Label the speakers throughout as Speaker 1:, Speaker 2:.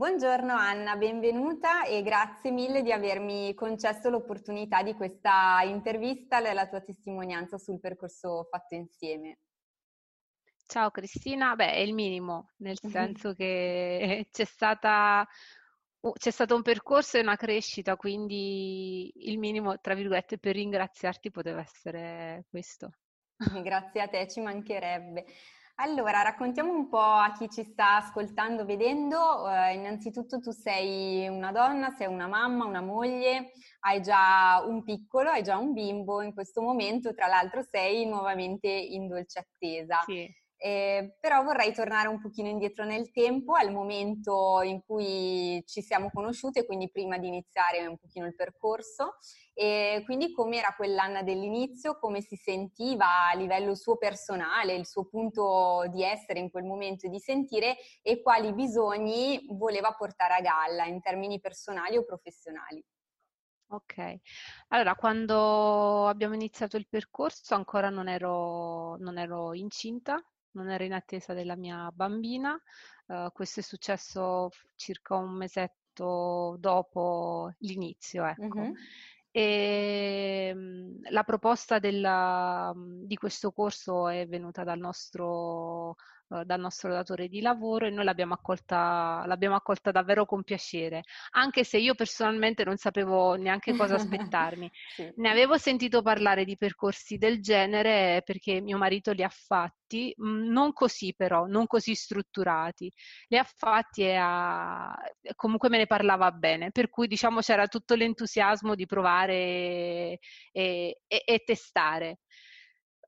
Speaker 1: Buongiorno Anna, benvenuta e grazie mille di avermi concesso l'opportunità di questa intervista e la tua testimonianza sul percorso fatto insieme.
Speaker 2: Ciao Cristina, beh è il minimo, nel senso che c'è stata c'è stato un percorso e una crescita, quindi il minimo, tra virgolette, per ringraziarti poteva essere questo.
Speaker 1: Grazie a te, ci mancherebbe. Allora, raccontiamo un po' a chi ci sta ascoltando, vedendo. Uh, innanzitutto tu sei una donna, sei una mamma, una moglie, hai già un piccolo, hai già un bimbo in questo momento, tra l'altro sei nuovamente in dolce attesa.
Speaker 2: Sì.
Speaker 1: Eh, però vorrei tornare un pochino indietro nel tempo, al momento in cui ci siamo conosciute, quindi prima di iniziare un pochino il percorso, e quindi com'era quell'Anna dell'inizio, come si sentiva a livello suo personale, il suo punto di essere in quel momento e di sentire? E quali bisogni voleva portare a galla in termini personali o professionali.
Speaker 2: Ok, allora quando abbiamo iniziato il percorso ancora non ero, non ero incinta, non ero in attesa della mia bambina. Uh, questo è successo circa un mesetto dopo l'inizio, ecco. Mm-hmm. E la proposta della, di questo corso è venuta dal nostro eh, dal nostro datore di lavoro e noi l'abbiamo accolta, l'abbiamo accolta davvero con piacere, anche se io personalmente non sapevo neanche cosa aspettarmi. sì. Ne avevo sentito parlare di percorsi del genere perché mio marito li ha fatti, mm, non così però, non così strutturati. Li ha fatti e ha... comunque me ne parlava bene, per cui diciamo c'era tutto l'entusiasmo di provare e, e, e testare.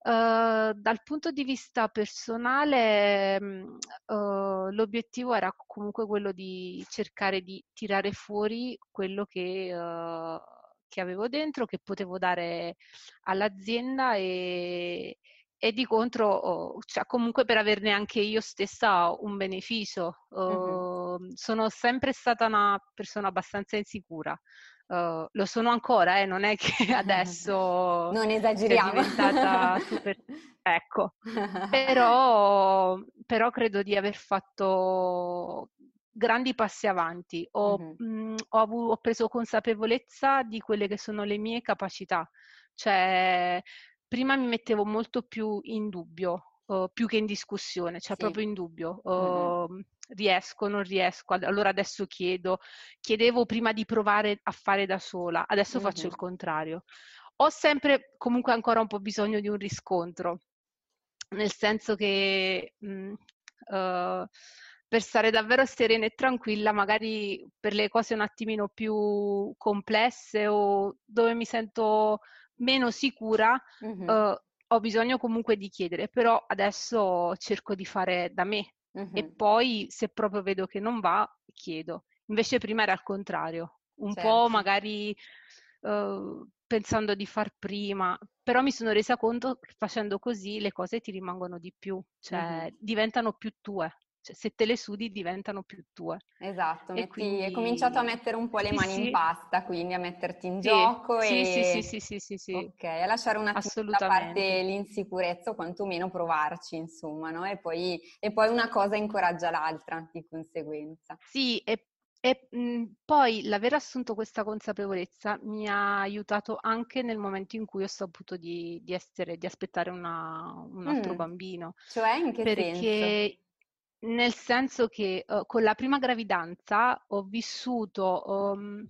Speaker 2: Uh, dal punto di vista personale, uh, l'obiettivo era comunque quello di cercare di tirare fuori quello che, uh, che avevo dentro, che potevo dare all'azienda e, e di contro, oh, cioè comunque per averne anche io stessa un beneficio. Uh-huh. Sono sempre stata una persona abbastanza insicura. Uh, lo sono ancora, eh, non è che adesso
Speaker 1: non esageriamo.
Speaker 2: è diventata super... ecco, però, però, credo di aver fatto grandi passi avanti. Ho, uh-huh. mh, ho, avuto, ho preso consapevolezza di quelle che sono le mie capacità. Cioè, prima mi mettevo molto più in dubbio, uh, più che in discussione, cioè sì. proprio in dubbio. Uh, mm-hmm. Riesco, non riesco, allora adesso chiedo. Chiedevo prima di provare a fare da sola, adesso mm-hmm. faccio il contrario. Ho sempre comunque ancora un po' bisogno di un riscontro, nel senso che mh, mm, uh, per stare davvero serena e tranquilla, magari per le cose un attimino più complesse o dove mi sento meno sicura, mm-hmm. uh, ho bisogno comunque di chiedere, però adesso cerco di fare da me mm-hmm. e poi se proprio vedo che non va, chiedo. Invece prima era al contrario, un certo. po' magari uh, pensando di far prima, però mi sono resa conto che facendo così le cose ti rimangono di più, cioè mm-hmm. diventano più tue cioè, se te le sudi diventano più tue.
Speaker 1: Esatto, metti, quindi... hai cominciato a mettere un po' le sì, mani sì. in pasta, quindi a metterti in sì, gioco
Speaker 2: sì,
Speaker 1: e...
Speaker 2: Sì, sì, sì, sì, sì,
Speaker 1: Ok, a lasciare un attimo da parte l'insicurezza o quantomeno provarci, insomma, no? E poi, e poi una cosa incoraggia l'altra di conseguenza.
Speaker 2: Sì, e e mh, poi l'aver assunto questa consapevolezza mi ha aiutato anche nel momento in cui ho saputo di, di essere, di aspettare una, un altro mm. bambino.
Speaker 1: Cioè, in che
Speaker 2: perché
Speaker 1: senso?
Speaker 2: Nel senso che uh, con la prima gravidanza ho vissuto um,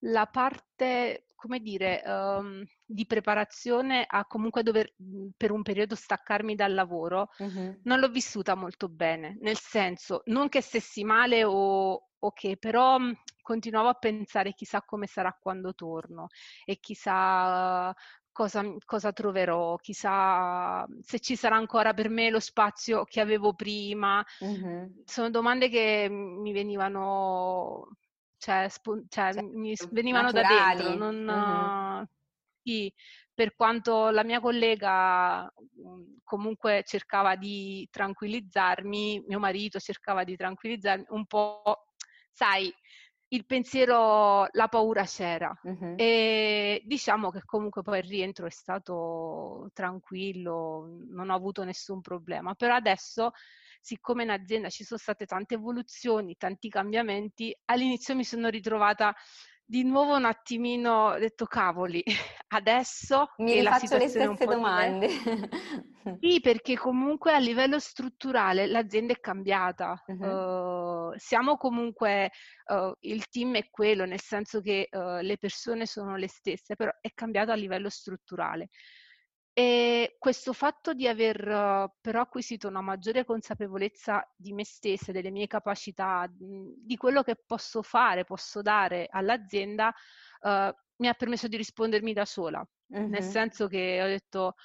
Speaker 2: la parte, come dire, um, di preparazione a comunque dover mhmm, per un periodo staccarmi dal lavoro, uh-huh. non l'ho vissuta molto bene, nel senso, non che stessi male o, o che, però mhmm, continuavo a pensare chissà come sarà quando torno e chissà cosa, cosa, troverò, chissà se ci sarà ancora per me lo spazio che avevo prima. Mm-hmm. Sono domande che mi venivano, cioè, sp- cioè, cioè mi venivano naturali. da dentro. Non, mm-hmm. sì, per quanto la mia collega mhmm, comunque cercava di tranquillizzarmi, mio marito cercava di tranquillizzarmi un po', sai, il pensiero, la paura c'era uh-huh. e diciamo che comunque poi il rientro è stato tranquillo, non ho avuto nessun problema, però adesso siccome in azienda ci sono state tante evoluzioni, tanti cambiamenti, all'inizio mi sono ritrovata di nuovo un attimino ho detto cavoli, adesso
Speaker 1: mi faccio le stesse domande.
Speaker 2: Sì, perché comunque a livello strutturale l'azienda è cambiata. Uh-huh. Uh, siamo comunque uh, il team è quello, nel senso che uh, le persone sono le stesse, però è cambiato a livello strutturale. E questo fatto di aver però acquisito una maggiore consapevolezza di me stessa, delle mie capacità, di quello che posso fare, posso dare all'azienda, uh, mi ha permesso di rispondermi da sola. Uh-huh. Nel senso che ho detto,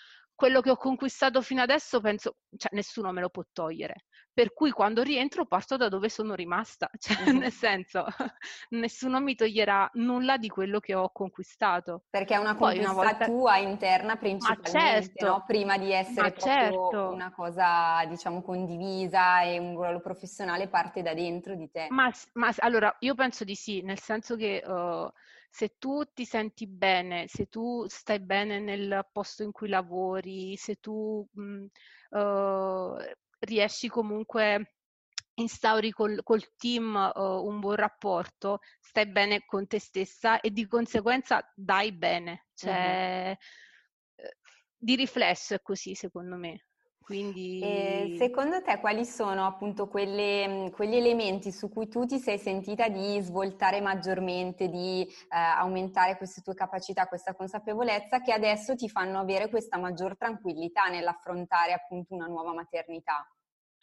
Speaker 2: quello che ho conquistato fino adesso penso, cioè nessuno me lo può togliere. Per cui quando rientro parto da dove sono rimasta, cioè uh-huh. nel senso nessuno mi toglierà nulla di quello che ho conquistato.
Speaker 1: Perché è una conquista una volta... tua interna principalmente, certo. no? prima di essere certo. una cosa diciamo condivisa e un ruolo professionale parte da dentro di te.
Speaker 2: Ma, ma allora io penso di sì, nel senso che... Uh, se tu ti senti bene, se tu stai bene nel posto in cui lavori, se tu mh, uh, riesci comunque instauri col, col team uh, un buon rapporto, stai bene con te stessa e di conseguenza dai bene. Cioè, uh-huh. di riflesso è così secondo me. Quindi...
Speaker 1: E secondo te quali sono appunto quelle, quegli elementi su cui tu ti sei sentita di svoltare maggiormente, di eh, aumentare queste tue capacità, questa consapevolezza che adesso ti fanno avere questa maggior tranquillità nell'affrontare appunto una nuova maternità?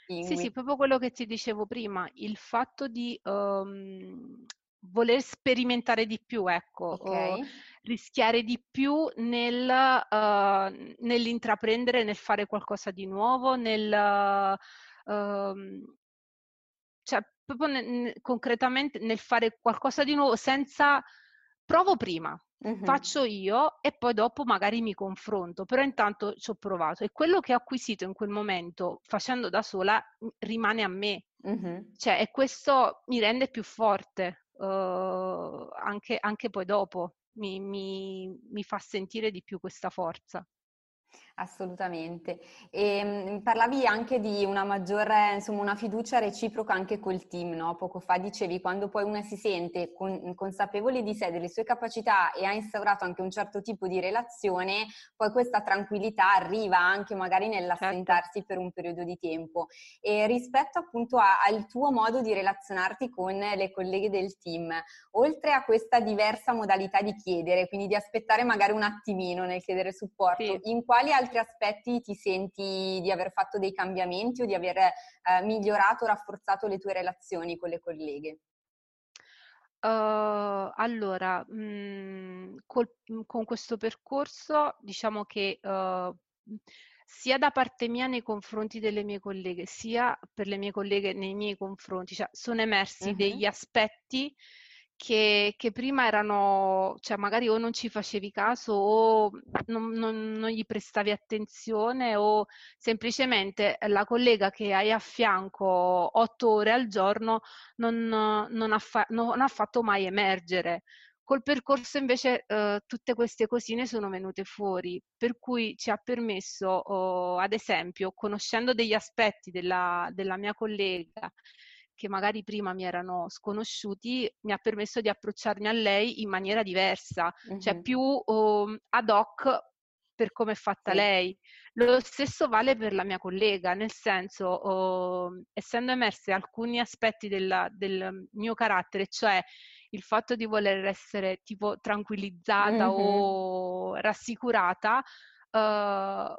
Speaker 2: Sì, sì, proprio quello che ti dicevo prima, il fatto di um, voler sperimentare di più, ecco, okay. Rischiare di più nel, uh, nell'intraprendere, nel fare qualcosa di nuovo, nel, uh, cioè proprio nel, concretamente nel fare qualcosa di nuovo senza, provo prima, Uh-huh. Faccio io e poi dopo magari mi confronto, però intanto ci ho provato e quello che ho acquisito in quel momento facendo da sola rimane a me, uh-huh. cioè e questo mi rende più forte uh, anche, anche, poi dopo, mi, mi, mi fa sentire di più questa forza.
Speaker 1: Assolutamente. E mhmm, parlavi anche di una maggiore, insomma, una fiducia reciproca anche col team, no? Poco fa dicevi, quando poi una si sente con, consapevole di sé, delle sue capacità e ha instaurato anche un certo tipo di relazione, poi questa tranquillità arriva anche magari nell'assentarsi certo. per un periodo di tempo. E rispetto appunto a, al tuo modo di relazionarti con le colleghe del team, oltre a questa diversa modalità di chiedere, quindi di aspettare magari un attimino nel chiedere supporto, sì. in quali altri altri aspetti ti senti di aver fatto dei cambiamenti o di aver eh, migliorato rafforzato le tue relazioni con le colleghe?
Speaker 2: Uh, allora, mh, mhmm, col, mhmm, con questo percorso diciamo che uh, sia da parte mia nei confronti delle mie colleghe, sia per le mie colleghe nei miei confronti, cioè sono emersi uh-huh. degli aspetti che, che, prima erano, cioè magari o non ci facevi caso o non, non, non, gli prestavi attenzione o semplicemente la collega che hai a fianco otto ore al giorno non, non ha, fa, ha, fatto mai emergere. Col percorso invece eh, tutte queste cosine sono venute fuori, per cui ci ha permesso, oh, ad esempio, conoscendo degli aspetti della, della mia collega che magari prima mi erano sconosciuti, mi ha permesso di approcciarmi a lei in maniera diversa, mm-hmm. cioè più um, ad hoc per come è fatta sì. lei. Lo stesso vale per la mia collega, nel senso, oh, essendo emersi alcuni aspetti della, del mio carattere, cioè il fatto di voler essere tipo tranquillizzata mm-hmm. o rassicurata, uh,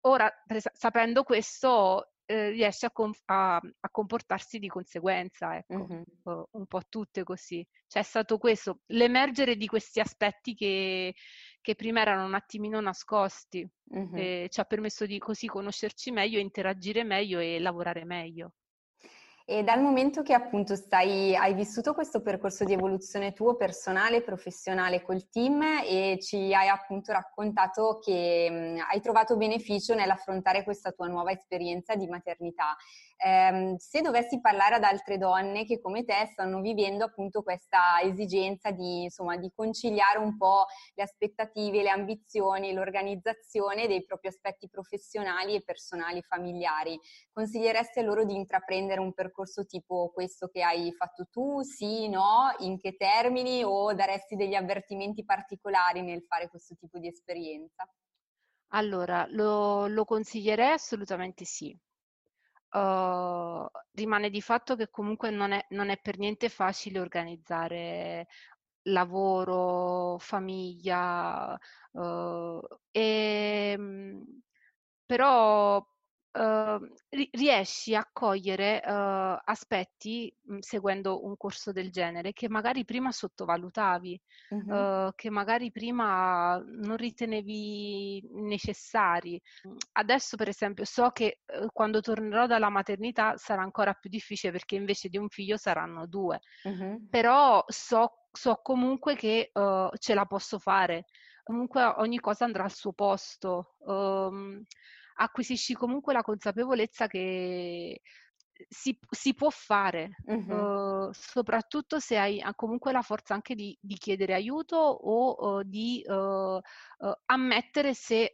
Speaker 2: ora sapendo questo eh, riesce a, com- a, a, comportarsi di conseguenza, ecco, mm-hmm. uh, un po' tutte così. Cioè è stato questo, l'emergere di questi aspetti che, che prima erano un attimino nascosti, mm-hmm. ci ha permesso di così conoscerci meglio, interagire meglio e lavorare meglio.
Speaker 1: E dal momento che appunto stai, hai vissuto questo percorso di evoluzione tuo personale, professionale col team e ci hai appunto raccontato che mh, hai trovato beneficio nell'affrontare questa tua nuova esperienza di maternità, ehm, se dovessi parlare ad altre donne che come te stanno vivendo appunto questa esigenza di, insomma, di conciliare un po' le aspettative, le ambizioni, l'organizzazione dei propri aspetti professionali e personali familiari, consiglieresti a loro di intraprendere un percorso tipo questo che hai fatto tu? Sì, no? In che termini? O daresti degli avvertimenti particolari nel fare questo tipo di esperienza?
Speaker 2: Allora, lo, lo consiglierei assolutamente sì. Uh, rimane di fatto che comunque non è, non è per niente facile organizzare lavoro, famiglia, uh, e, però uh, riesci a cogliere uh, aspetti mh, seguendo un corso del genere che magari prima sottovalutavi, uh-huh. che magari prima non ritenevi necessari. Adesso, per esempio, so che quando tornerò dalla maternità sarà ancora più difficile perché invece di un figlio saranno due, uh-huh. però so, so comunque che ce la posso fare. Comunque ogni cosa andrà al suo posto. Um, acquisisci comunque la consapevolezza che si, si può fare, uh-huh. uh, soprattutto se hai comunque la forza anche di, di chiedere aiuto o uh, di uh, ammettere se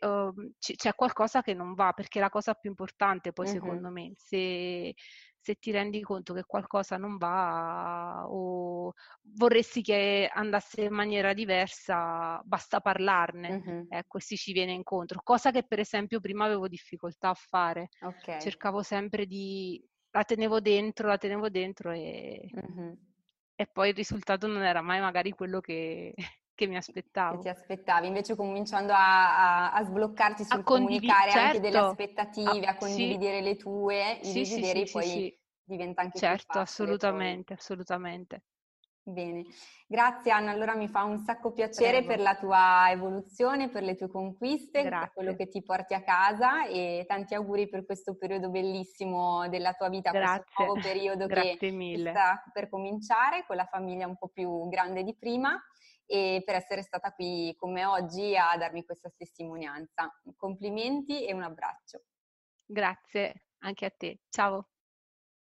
Speaker 2: c- c'è qualcosa che non va, perché è la cosa più importante poi uh-huh. secondo me, se, se ti rendi conto che qualcosa non va o vorresti che andasse in maniera diversa, basta parlarne, mm-hmm. ecco, si ci viene incontro, cosa che per esempio prima avevo difficoltà a fare. Okay. Cercavo sempre di... la tenevo dentro, la tenevo dentro e... Mm-hmm. e poi il risultato non era mai magari quello che, che mi aspettavo.
Speaker 1: Che ti aspettavi, invece cominciando a, a, a sbloccarti sul a comunicare certo. anche delle certo. aspettative, a condividere sì. le tue, i sì, desideri, sì, poi diventa anche
Speaker 2: certo,
Speaker 1: più facile.
Speaker 2: Certo, assolutamente, poi. assolutamente.
Speaker 1: Bene, grazie Anna, allora mi fa un sacco piacere Prego. per la tua evoluzione, per le tue conquiste, grazie. per quello che ti porti a casa e tanti auguri per questo periodo bellissimo della tua vita, grazie. questo nuovo periodo che mille. sta per cominciare con la famiglia un po' più grande di prima e per essere stata qui con me oggi a darmi questa testimonianza. Complimenti e un abbraccio.
Speaker 2: Grazie anche a te. Ciao.